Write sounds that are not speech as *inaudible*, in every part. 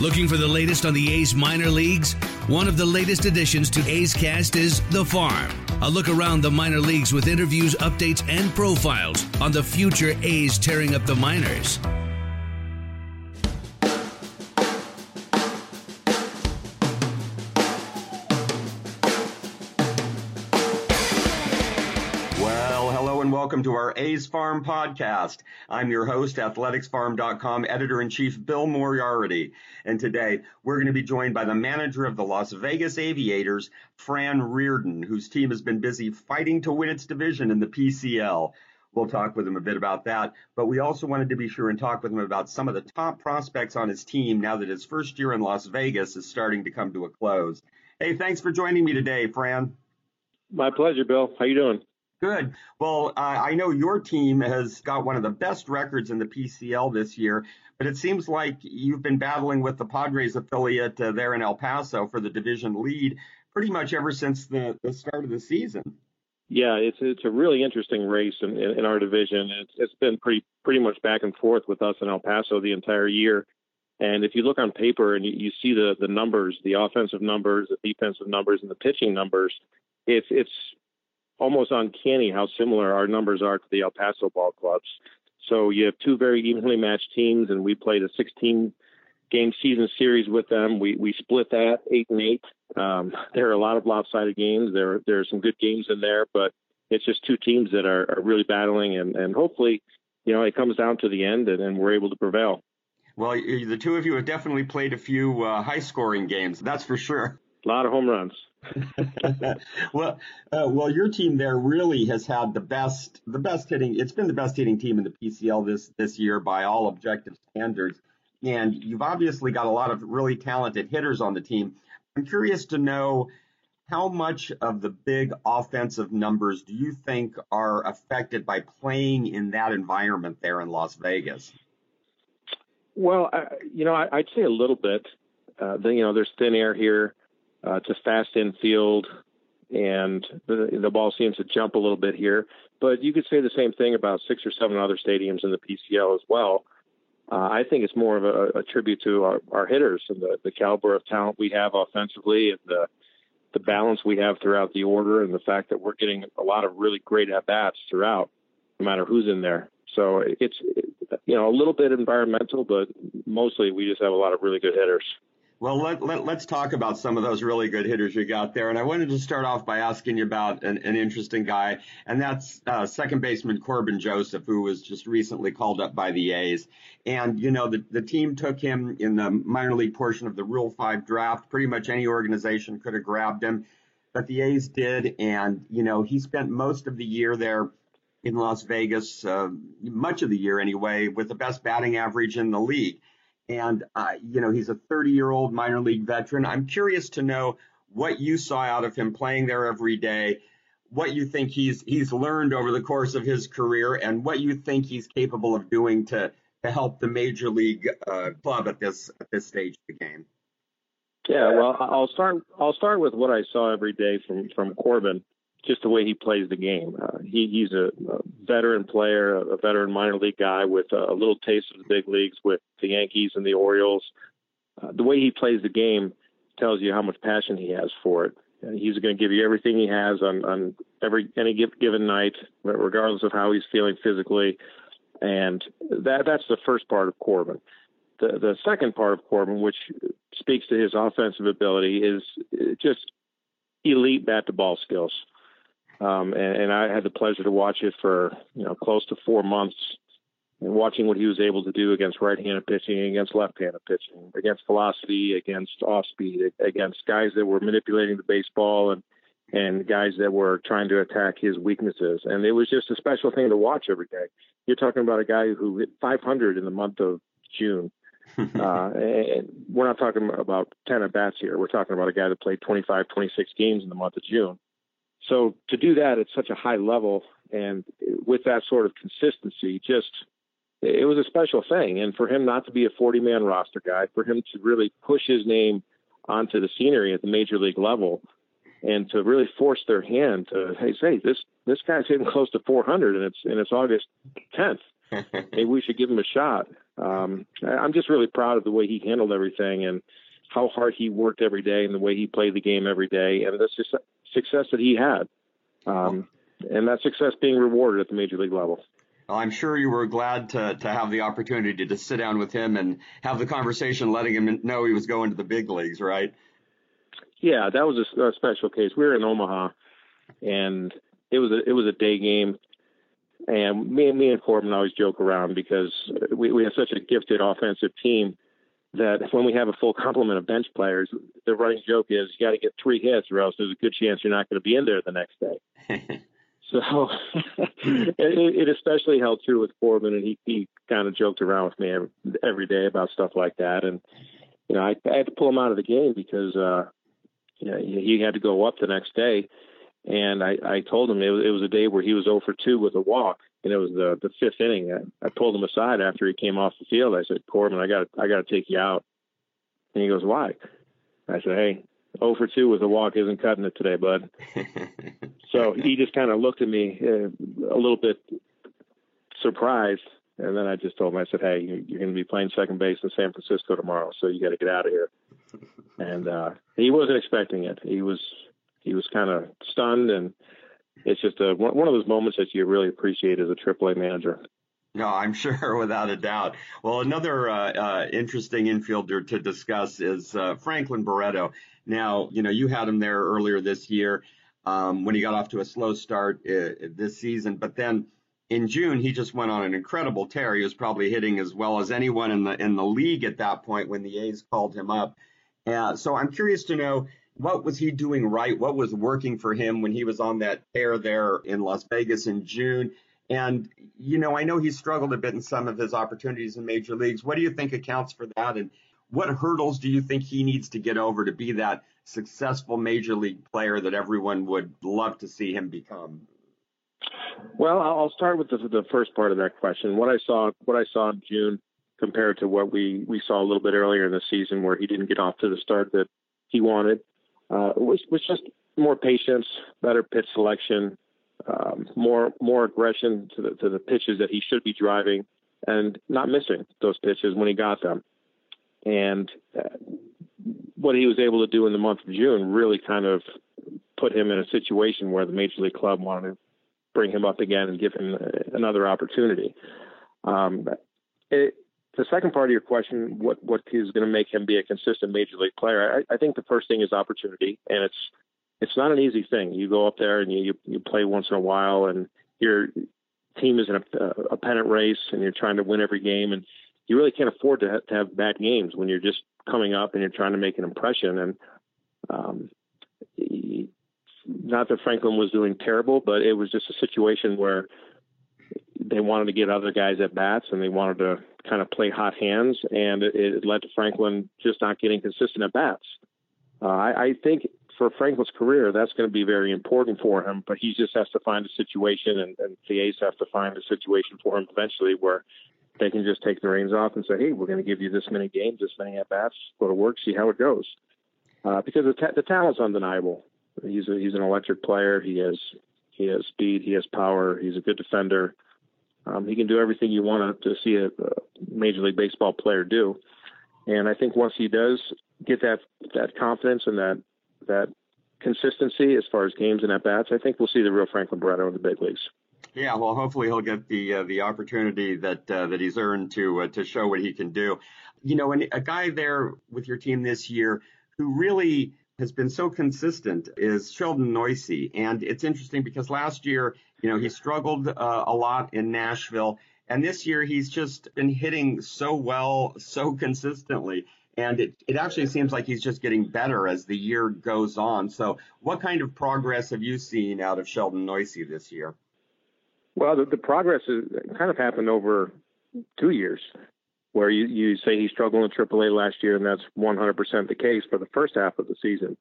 Looking for the latest on the A's minor leagues? One of the latest additions to A's Cast is The Farm. A look around the minor leagues with interviews, updates, and profiles on the future A's tearing up the minors. A's Farm podcast. I'm your host, athleticsfarm.com editor in chief Bill Moriarty. And today we're going to be joined by the manager of the Las Vegas Aviators, Fran Riordan, whose team has been busy fighting to win its division in the PCL. We'll talk with him a bit about that, but we also wanted to be sure and talk with him about some of the top prospects on his team now that his first year in Las Vegas is starting to come to a close. Hey, thanks for joining me today, Fran. My pleasure, Bill. How you doing? Good. Well, uh, I know your team has got one of the best records in the PCL this year, but it seems like you've been battling with the Padres affiliate uh, there in El Paso for the division lead pretty much ever since the, the start of the season. Yeah, it's it's a really interesting race in, in, in our division. It's it's been pretty pretty much back and forth with us in El Paso the entire year. And if you look on paper and you, you see the the numbers, the offensive numbers, the defensive numbers, and the pitching numbers, it's it's almost uncanny how similar our numbers are to the El Paso ball clubs. So you have two very evenly matched teams, and we played a 16 game season series with them. We we split that eight and eight. Um, there are a lot of lopsided games. There there are some good games in there, but it's just two teams that are, are really battling, and and hopefully, you know, it comes down to the end, and, and we're able to prevail. Well, the two of you have definitely played a few uh, high scoring games. That's for sure. A lot of home runs. *laughs* well, uh, well, your team there really has had the best, the best hitting. It's been the best hitting team in the PCL this this year by all objective standards, and you've obviously got a lot of really talented hitters on the team. I'm curious to know how much of the big offensive numbers do you think are affected by playing in that environment there in Las Vegas? Well, you know, I, would say a little bit. Uh, you know, there's thin air here. Uh, it's a fast infield, and the, the ball seems to jump a little bit here. But you could say the same thing about six or seven other stadiums in the PCL as well. Uh, I think it's more of a, a tribute to our, our hitters and the, the caliber of talent we have offensively and the the balance we have throughout the order and the fact that we're getting a lot of really great at bats throughout, no matter who's in there. So it's you know a little bit environmental, but mostly we just have a lot of really good hitters. Well, let, let, us talk about some of those really good hitters you got there. And I wanted to start off by asking you about an, an interesting guy, and that's uh, second baseman Corbin Joseph, who was just recently called up by the A's. And, you know, the, the team took him in the minor league portion of the Rule 5 draft. Pretty much any organization could have grabbed him, but the A's did. And, you know, he spent most of the year there in Las Vegas, uh, much of the year anyway, with the best batting average in the league. And, uh, you know, he's a 30 year old minor league veteran. I'm curious to know what you saw out of him playing there every day, what you think he's, he's learned over the course of his career, and what you think he's capable of doing to, to help the major league uh, club at this, at this stage of the game. Yeah, well, I'll start. I'll start with what I saw every day from from Corbin just the way he plays the game. Uh, he, he's a, a veteran player, a veteran minor league guy with a, little taste of the big leagues with the Yankees and the Orioles. Uh, the way he plays the game tells you how much passion he has for it. He's going to give you everything he has on, on every any given night, regardless of how he's feeling physically. And that that's the first part of Corbin. The the second part of Corbin, which speaks to his offensive ability, is just elite bat to ball skills. Um, and, and I had the pleasure to watch it for you know close to four months, and watching what he was able to do against right-handed pitching, against left-handed pitching, against velocity, against off-speed, against guys that were manipulating the baseball and and guys that were trying to attack his weaknesses. And it was just a special thing to watch every day. You're talking about a guy who hit 500 in the month of June. *laughs* uh, and we're not talking about 10 at bats here. We're talking about a guy that played 25, 26 games in the month of June. So to do that at such a high level and with that sort of consistency, just it was a special thing. And for him not to be a 40 man roster guy, for him to really push his name onto the scenery at the major league level and to really force their hand to hey say this this guy's hitting close to 400 and it's and it's August 10th. *laughs* Maybe we should give him a shot. Um, I'm just really proud of the way he handled everything and how hard he worked every day and the way he played the game every day and the success that he had. Um, and that success being rewarded at the major league level. Well, I'm sure you were glad to, to have the opportunity to sit down with him and have the conversation, letting him know he was going to the big leagues, right? Yeah, that was a, a special case. We were in Omaha, and it was a it was a day game. And me, me and Corbin always joke around because we, we have such a gifted offensive team that when we have a full complement of bench players, the running joke is you got to get three hits or else there's a good chance you're not going to be in there the next day. *laughs* so *laughs* it, it especially held true with Corbin, and he, he kind of joked around with me every, every day about stuff like that. And you know, I, I had to pull him out of the game because uh, you know, he had to go up the next day. And I, I told him it was, it was a day where he was 0 for 2 with a walk, and it was the the fifth inning. I, I pulled him aside after he came off the field. I said, Corbin, I got I got to take you out. And he goes, Why? I said, Hey, 0 for 2 with a walk isn't cutting it today, bud. *laughs* so he just kind of looked at me uh, a little bit surprised, and then I just told him, I said, Hey, you're going to be playing second base in San Francisco tomorrow, so you got to get out of here. *laughs* And uh, he wasn't expecting it. He was he was kind of stunned, and it's just a one of those moments that you really appreciate as a AAA manager. No, I'm *laughs* sure, without a doubt. Well, another uh, uh, interesting infielder to discuss is uh, Franklin Barreto. Now, you know, you had him there earlier this year um, when he got off to a slow start uh, this season, but then in June he just went on an incredible tear. He was probably hitting as well as anyone in the in the league at that point when the A's called him up. Uh, so I'm curious to know what was he doing right? What was working for him when he was on that tear there in Las Vegas in June? And, you know, I know he struggled a bit in some of his opportunities in major leagues. What do you think accounts for that? And what hurdles do you think he needs to get over to be that successful major league player that everyone would love to see him become? Well, I'll start with the, the first part of that question. What I saw, what I saw in June compared to what we, we saw a little bit earlier in the season where he didn't get off to the start that he wanted uh, was, just more patience, better pitch selection, um, more more aggression to the to the pitches that he should be driving, and not missing those pitches when he got them. And uh, what he was able to do in the month of June really kind of put him in a situation where the major league club wanted to bring him up again and give him another opportunity. Um, it, the second part of your question, what what is going to make him be a consistent major league player? I, I think the first thing is opportunity, and it's it's not an easy thing. You go up there and you you play once in a while, and your team is in a, a pennant race, and you're trying to win every game, and you really can't afford to, to have bad games when you're just coming up and you're trying to make an impression. And um, not that Franklin was doing terrible, but it was just a situation where they wanted to get other guys at bats and they wanted to kind of play hot hands, and it, it led to Franklin just not getting consistent at bats. Uh, I, I think for Franklin's career, that's going to be very important for him, but he just has to find a situation, and, and the A's have to find a situation for him eventually where they can just take the reins off and say, hey, we're going to give you this many games, this many at bats, go to work, see how it goes. Uh, because the, ta- the talent's undeniable. He's a, he's an electric player. He has he has speed. He has power. He's a good defender. Um, he can do everything you want to see a, a Major League Baseball player do. And I think once he does get that that confidence and that that consistency as far as games and at bats, I think we'll see the real Franklin Barreto in the big leagues. Yeah, well, hopefully he'll get the uh, the opportunity that uh, that he's earned to uh, to show what he can do. You know, and a guy there with your team this year who really has been so consistent is Sheldon Neuse. And it's interesting because last year, you know, he struggled uh, a lot in Nashville. And this year he's just been hitting so well, so consistently. And it, it actually seems like he's just getting better as the year goes on. So what kind of progress have you seen out of Sheldon Neuse this year? Well, the, the progress has kind of happened over two years. Where you, you say he struggled in AAA last year, and that's 100% the case for the first half of the season.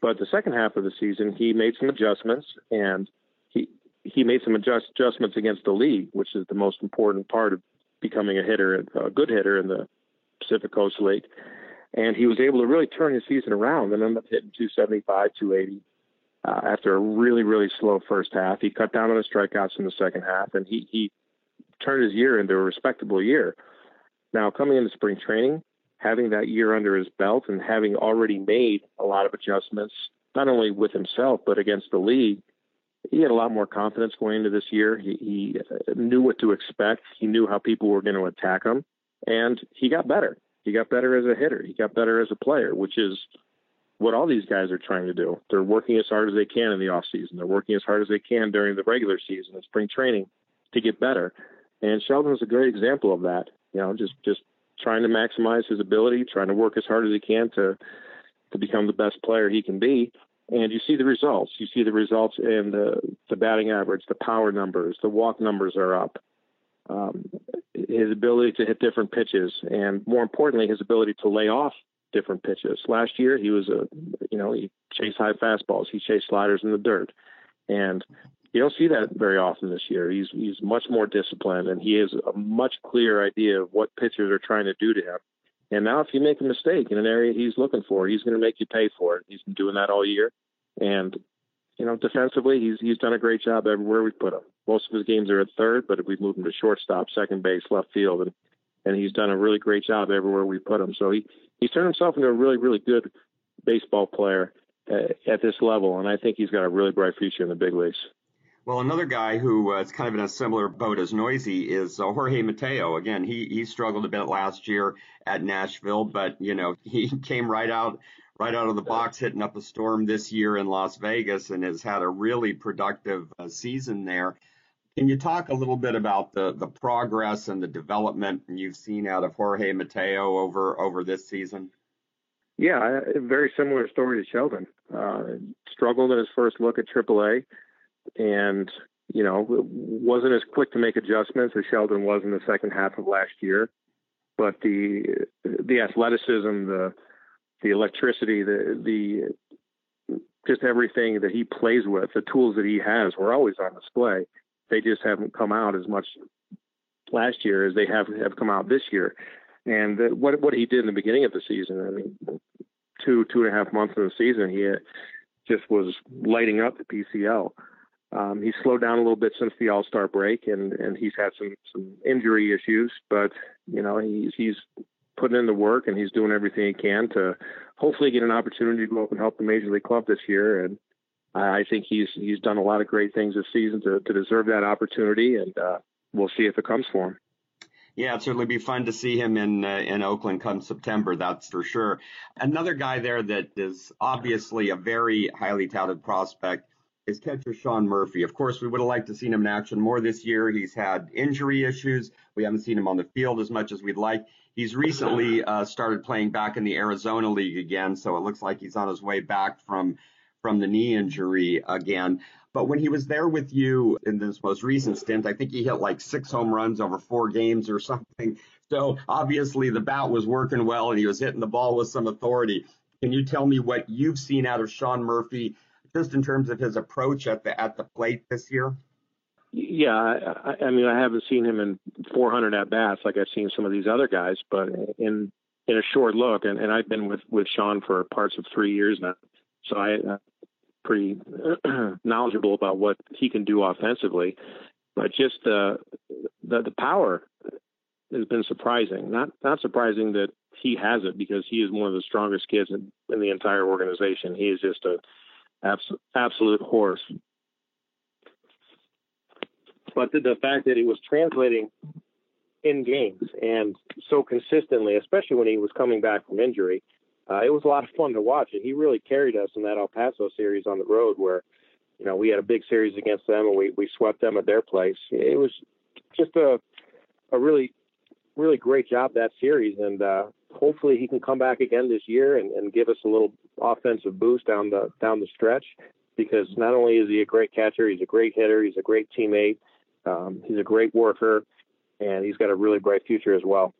But the second half of the season, he made some adjustments, and he he made some adjust, adjustments against the league, which is the most important part of becoming a hitter, a good hitter in the Pacific Coast League. And he was able to really turn his season around and end up hitting 275, 280 uh, after a really, really slow first half. He cut down on the strikeouts in the second half, and he, he turned his year into a respectable year. Now, coming into spring training, having that year under his belt and having already made a lot of adjustments, not only with himself, but against the league, he had a lot more confidence going into this year. He, he uh, knew what to expect. He knew how people were going to attack him, and he got better. He got better as a hitter. He got better as a player, which is what all these guys are trying to do. They're working as hard as they can in the off season. They're working as hard as they can during the regular season and spring training to get better. And Sheldon is a great example of that. You know, just just trying to maximize his ability, trying to work as hard as he can to to become the best player he can be. And you see the results. You see the results in the the batting average, the power numbers, the walk numbers are up. Um, his ability to hit different pitches, and more importantly, his ability to lay off different pitches. Last year, he was a, you know, he chased high fastballs, he chased sliders in the dirt, and you don't see that very often this year. He's he's much more disciplined, and he has a much clearer idea of what pitchers are trying to do to him. And now, if you make a mistake in an area he's looking for, he's going to make you pay for it. He's been doing that all year, and you know, defensively, he's he's done a great job everywhere we've put him. Most of his games are at third, but we've moved him to shortstop, second base, left field, and and he's done a really great job everywhere we put him. So he he's turned himself into a really really good baseball player uh, at this level, and I think he's got a really bright future in the big leagues. Well, another guy who uh, is kind of in a similar boat as Neuse is uh, Jorge Mateo. Again, he he struggled a bit last year at Nashville, but you know *laughs* he came right out right out of the box, hitting up a storm this year in Las Vegas, and has had a really productive uh, season there. Can you talk a little bit about the the progress and the development you've seen out of Jorge Mateo over over this season? Yeah, very similar story to Sheldon. Uh, struggled in his first look at AAA and you know wasn't as quick to make adjustments as Sheldon was in the second half of last year. But the the athleticism, the the electricity, the the just everything that he plays with, the tools that he has, were always on display. They just haven't come out as much last year as they have have come out this year. And the, what what he did in the beginning of the season, I mean, two two and a half months of the season, he uh, just was lighting up the PCL. Um, he's slowed down a little bit since the All Star break, and and he's had some some injury issues, but you know he's he's putting in the work and he's doing everything he can to hopefully get an opportunity to go up and help the major league club this year. And I think he's he's done a lot of great things this season to to deserve that opportunity, and uh, we'll see if it comes for him. Yeah, it'd certainly be fun to see him in uh, in Oakland come September. That's for sure. Another guy there that is obviously a very highly touted prospect is catcher Sean Murphy. Of course, we would have liked to seen him in action more this year. He's had injury issues. We haven't seen him on the field as much as we'd like. He's recently uh, started playing back in the Arizona League again, so it looks like he's on his way back from from the knee injury again. But when he was there with you in this most recent stint, I think he hit like six home runs over four games or *laughs* something. So obviously the bat was working well and he was hitting the ball with some authority. Can you tell me what you've seen out of Sean Murphy just in terms of his approach at the at the plate this year? Yeah, I, I mean, I haven't seen him in 400 at bats like I've seen some of these other guys, but in in a short look, and, and I've been with with Sean for parts of three years now, so I uh, pretty *clears throat* knowledgeable about what he can do offensively. But just uh, the the power has been surprising. Not not surprising that he has it because he is one of the strongest kids in, in the entire organization. He is just a abs- absolute horse. But the, the fact that he was translating in games and so consistently, especially when he was coming back from injury, uh, it was a lot of fun to watch. And he really carried us in that El Paso series on the road where, you know, we had a big series against them and we, we swept them at their place. It was just a, a really, really great job that series. And, uh, hopefully he can come back again this year and, and give us a little offensive boost down the down the stretch. Because not only is he a great catcher, he's a great hitter, he's a great teammate, um, he's a great worker, and he's got a really bright future as well.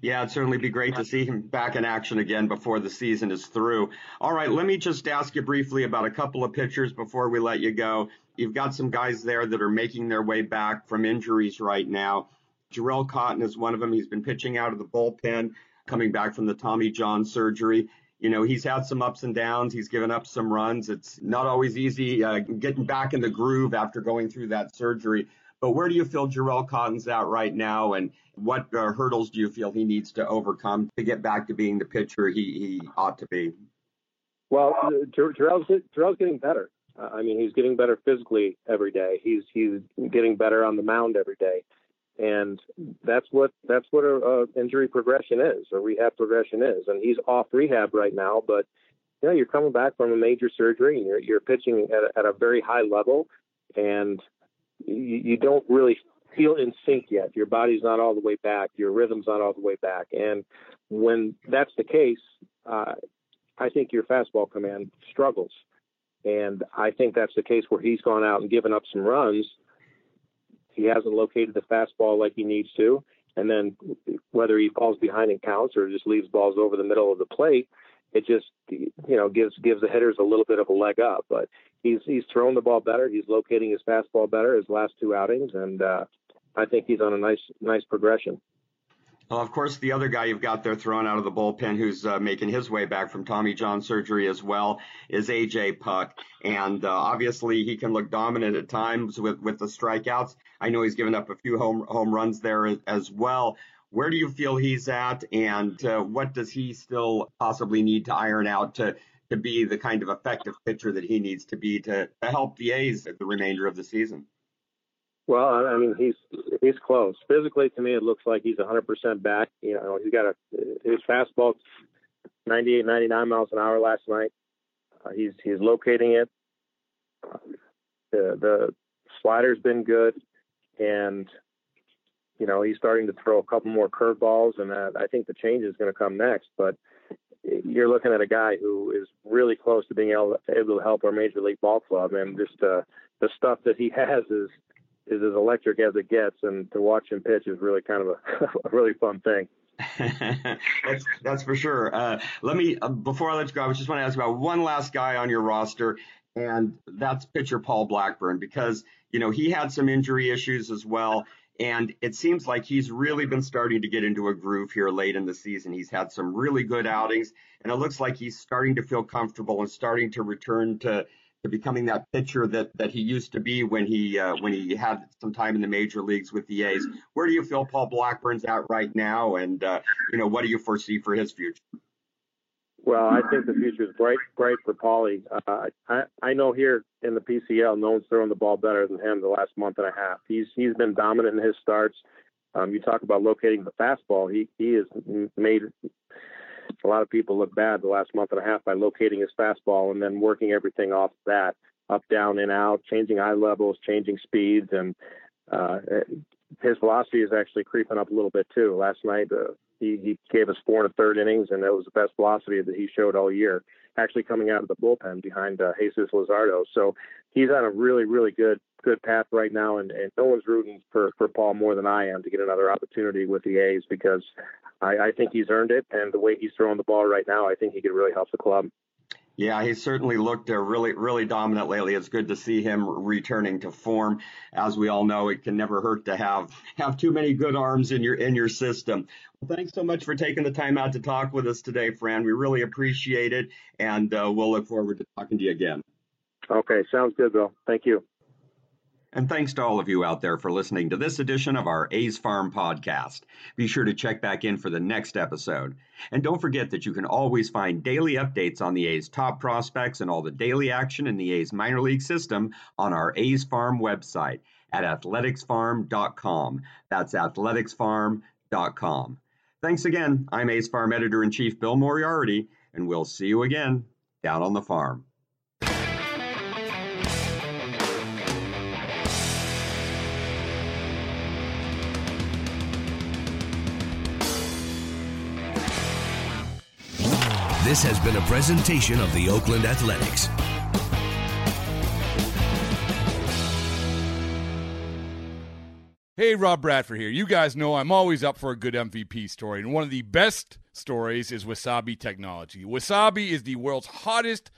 Yeah, it'd certainly be great to see him back in action again before the season is through. All right, let me just ask you briefly about a couple of pitchers before we let you go. You've got some guys there that are making their way back from injuries right now. Jharel Cotton is one of them. He's been pitching out of the bullpen, coming back from the Tommy John surgery. You know, he's had some ups and downs. He's given up some runs. It's not always easy uh, getting back in the groove after going through that surgery. But where do you feel Jharel Cotton's at right now, and what uh, hurdles do you feel he needs to overcome to get back to being the pitcher he, he ought to be? Well, Jharel's, Jharel's getting better. Uh, I mean, he's getting better physically every day. He's he's getting better on the mound every day, and that's what that's what a, a injury progression is, a rehab progression is. And he's off rehab right now, but you know, you're coming back from a major surgery and you're you're pitching at a, at a very high level, and you, you don't really feel in sync yet. Your body's not all the way back. Your rhythm's not all the way back. And when that's the case, uh, I think your fastball command struggles. And I think that's the case where he's gone out and given up some runs. He hasn't located the fastball like he needs to. And then whether he falls behind in counts or just leaves balls over the middle of the plate, it just you know gives gives the hitters a little bit of a leg up. But he's he's thrown the ball better. He's locating his fastball better his last two outings, and uh, I think he's on a nice nice progression. Well, of course, the other guy you've got there thrown out of the bullpen who's uh, making his way back from Tommy John surgery as well is AJ Puk. And uh, obviously, he can look dominant at times with, with the strikeouts. I know he's given up a few home, home runs there as well. Where do you feel he's at, and uh, what does he still possibly need to iron out to to be the kind of effective pitcher that he needs to be to, to help the A's the remainder of the season? Well, I mean, he's he's close. Physically, to me, it looks like he's 100% back. You know, he's got a his fastball 98, 99 miles an hour last night. Uh, he's he's locating it. the the slider's been good, and you know he's starting to throw a couple more curveballs, and uh, I think the change is going to come next. But you're looking at a guy who is really close to being able, able to help our major league ball club, and just uh, the stuff that he *laughs* has is is as electric as it gets, and to watch him pitch is really kind of a, *laughs* a really fun thing. *laughs* that's that's for sure. Uh, let me uh, before I let you go, I just want to ask about one last guy on your roster, and that's pitcher Paul Blackburn because you know he had some injury issues as well. And it seems like he's really been starting to get into a groove here late in the season. He's had some really good outings, and it looks like he's starting to feel comfortable and starting to return to, to becoming that pitcher that, that he used to be when he uh, when he had some time in the major leagues with the A's. Where do you feel Paul Blackburn's at right now, and uh, you know what do you foresee for his future? Well, I think the future is bright, bright for Paulie. Uh, I, I know here in the PCL, no one's throwing the ball better than him the last month and a half. He's he's been dominant in his starts. Um, you talk about locating the fastball. He he has made a lot of people look bad the last month and a half by locating his fastball and then working everything off that up, down, and out, changing eye levels, changing speeds, and uh, his velocity is actually creeping up a little bit too. Last night, uh, he, he gave us four and a third innings, and that was the best velocity that he showed all year. Actually, coming out of the bullpen behind uh, Jesus Luzardo, so he's on a really, really good good path right now, and, and no one's rooting for for Paul more than I am to get another opportunity with the A's because I, I think he's earned it, and the way he's throwing the ball right now, I think he could really help the club. Yeah, he certainly looked uh, really, really dominant lately. It's good to see him returning to form. As we all know, it can never hurt to have have too many good arms in your in your system. Well, thanks so much for taking the time out to talk with us today, Fran. We really appreciate it, and uh, we'll look forward to talking to you again. Okay, sounds good, Bill. Thank you. And thanks to all of you out there for listening to this edition of our A's Farm podcast. Be sure to check back in for the next episode. And don't forget that you can always find daily updates on the A's top prospects and all the daily action in the A's minor league system on our A's Farm website at athleticsfarm.com. That's athleticsfarm.com. Thanks again. I'm A's Farm Editor in Chief Bill Moriarty, and we'll see you again down on the farm. This has been a presentation of the Oakland Athletics. Hey, Rob Bradford here. You guys know I'm always up for a good MVP story, and one of the best stories is Wasabi Technology. Wasabi is the world's hottest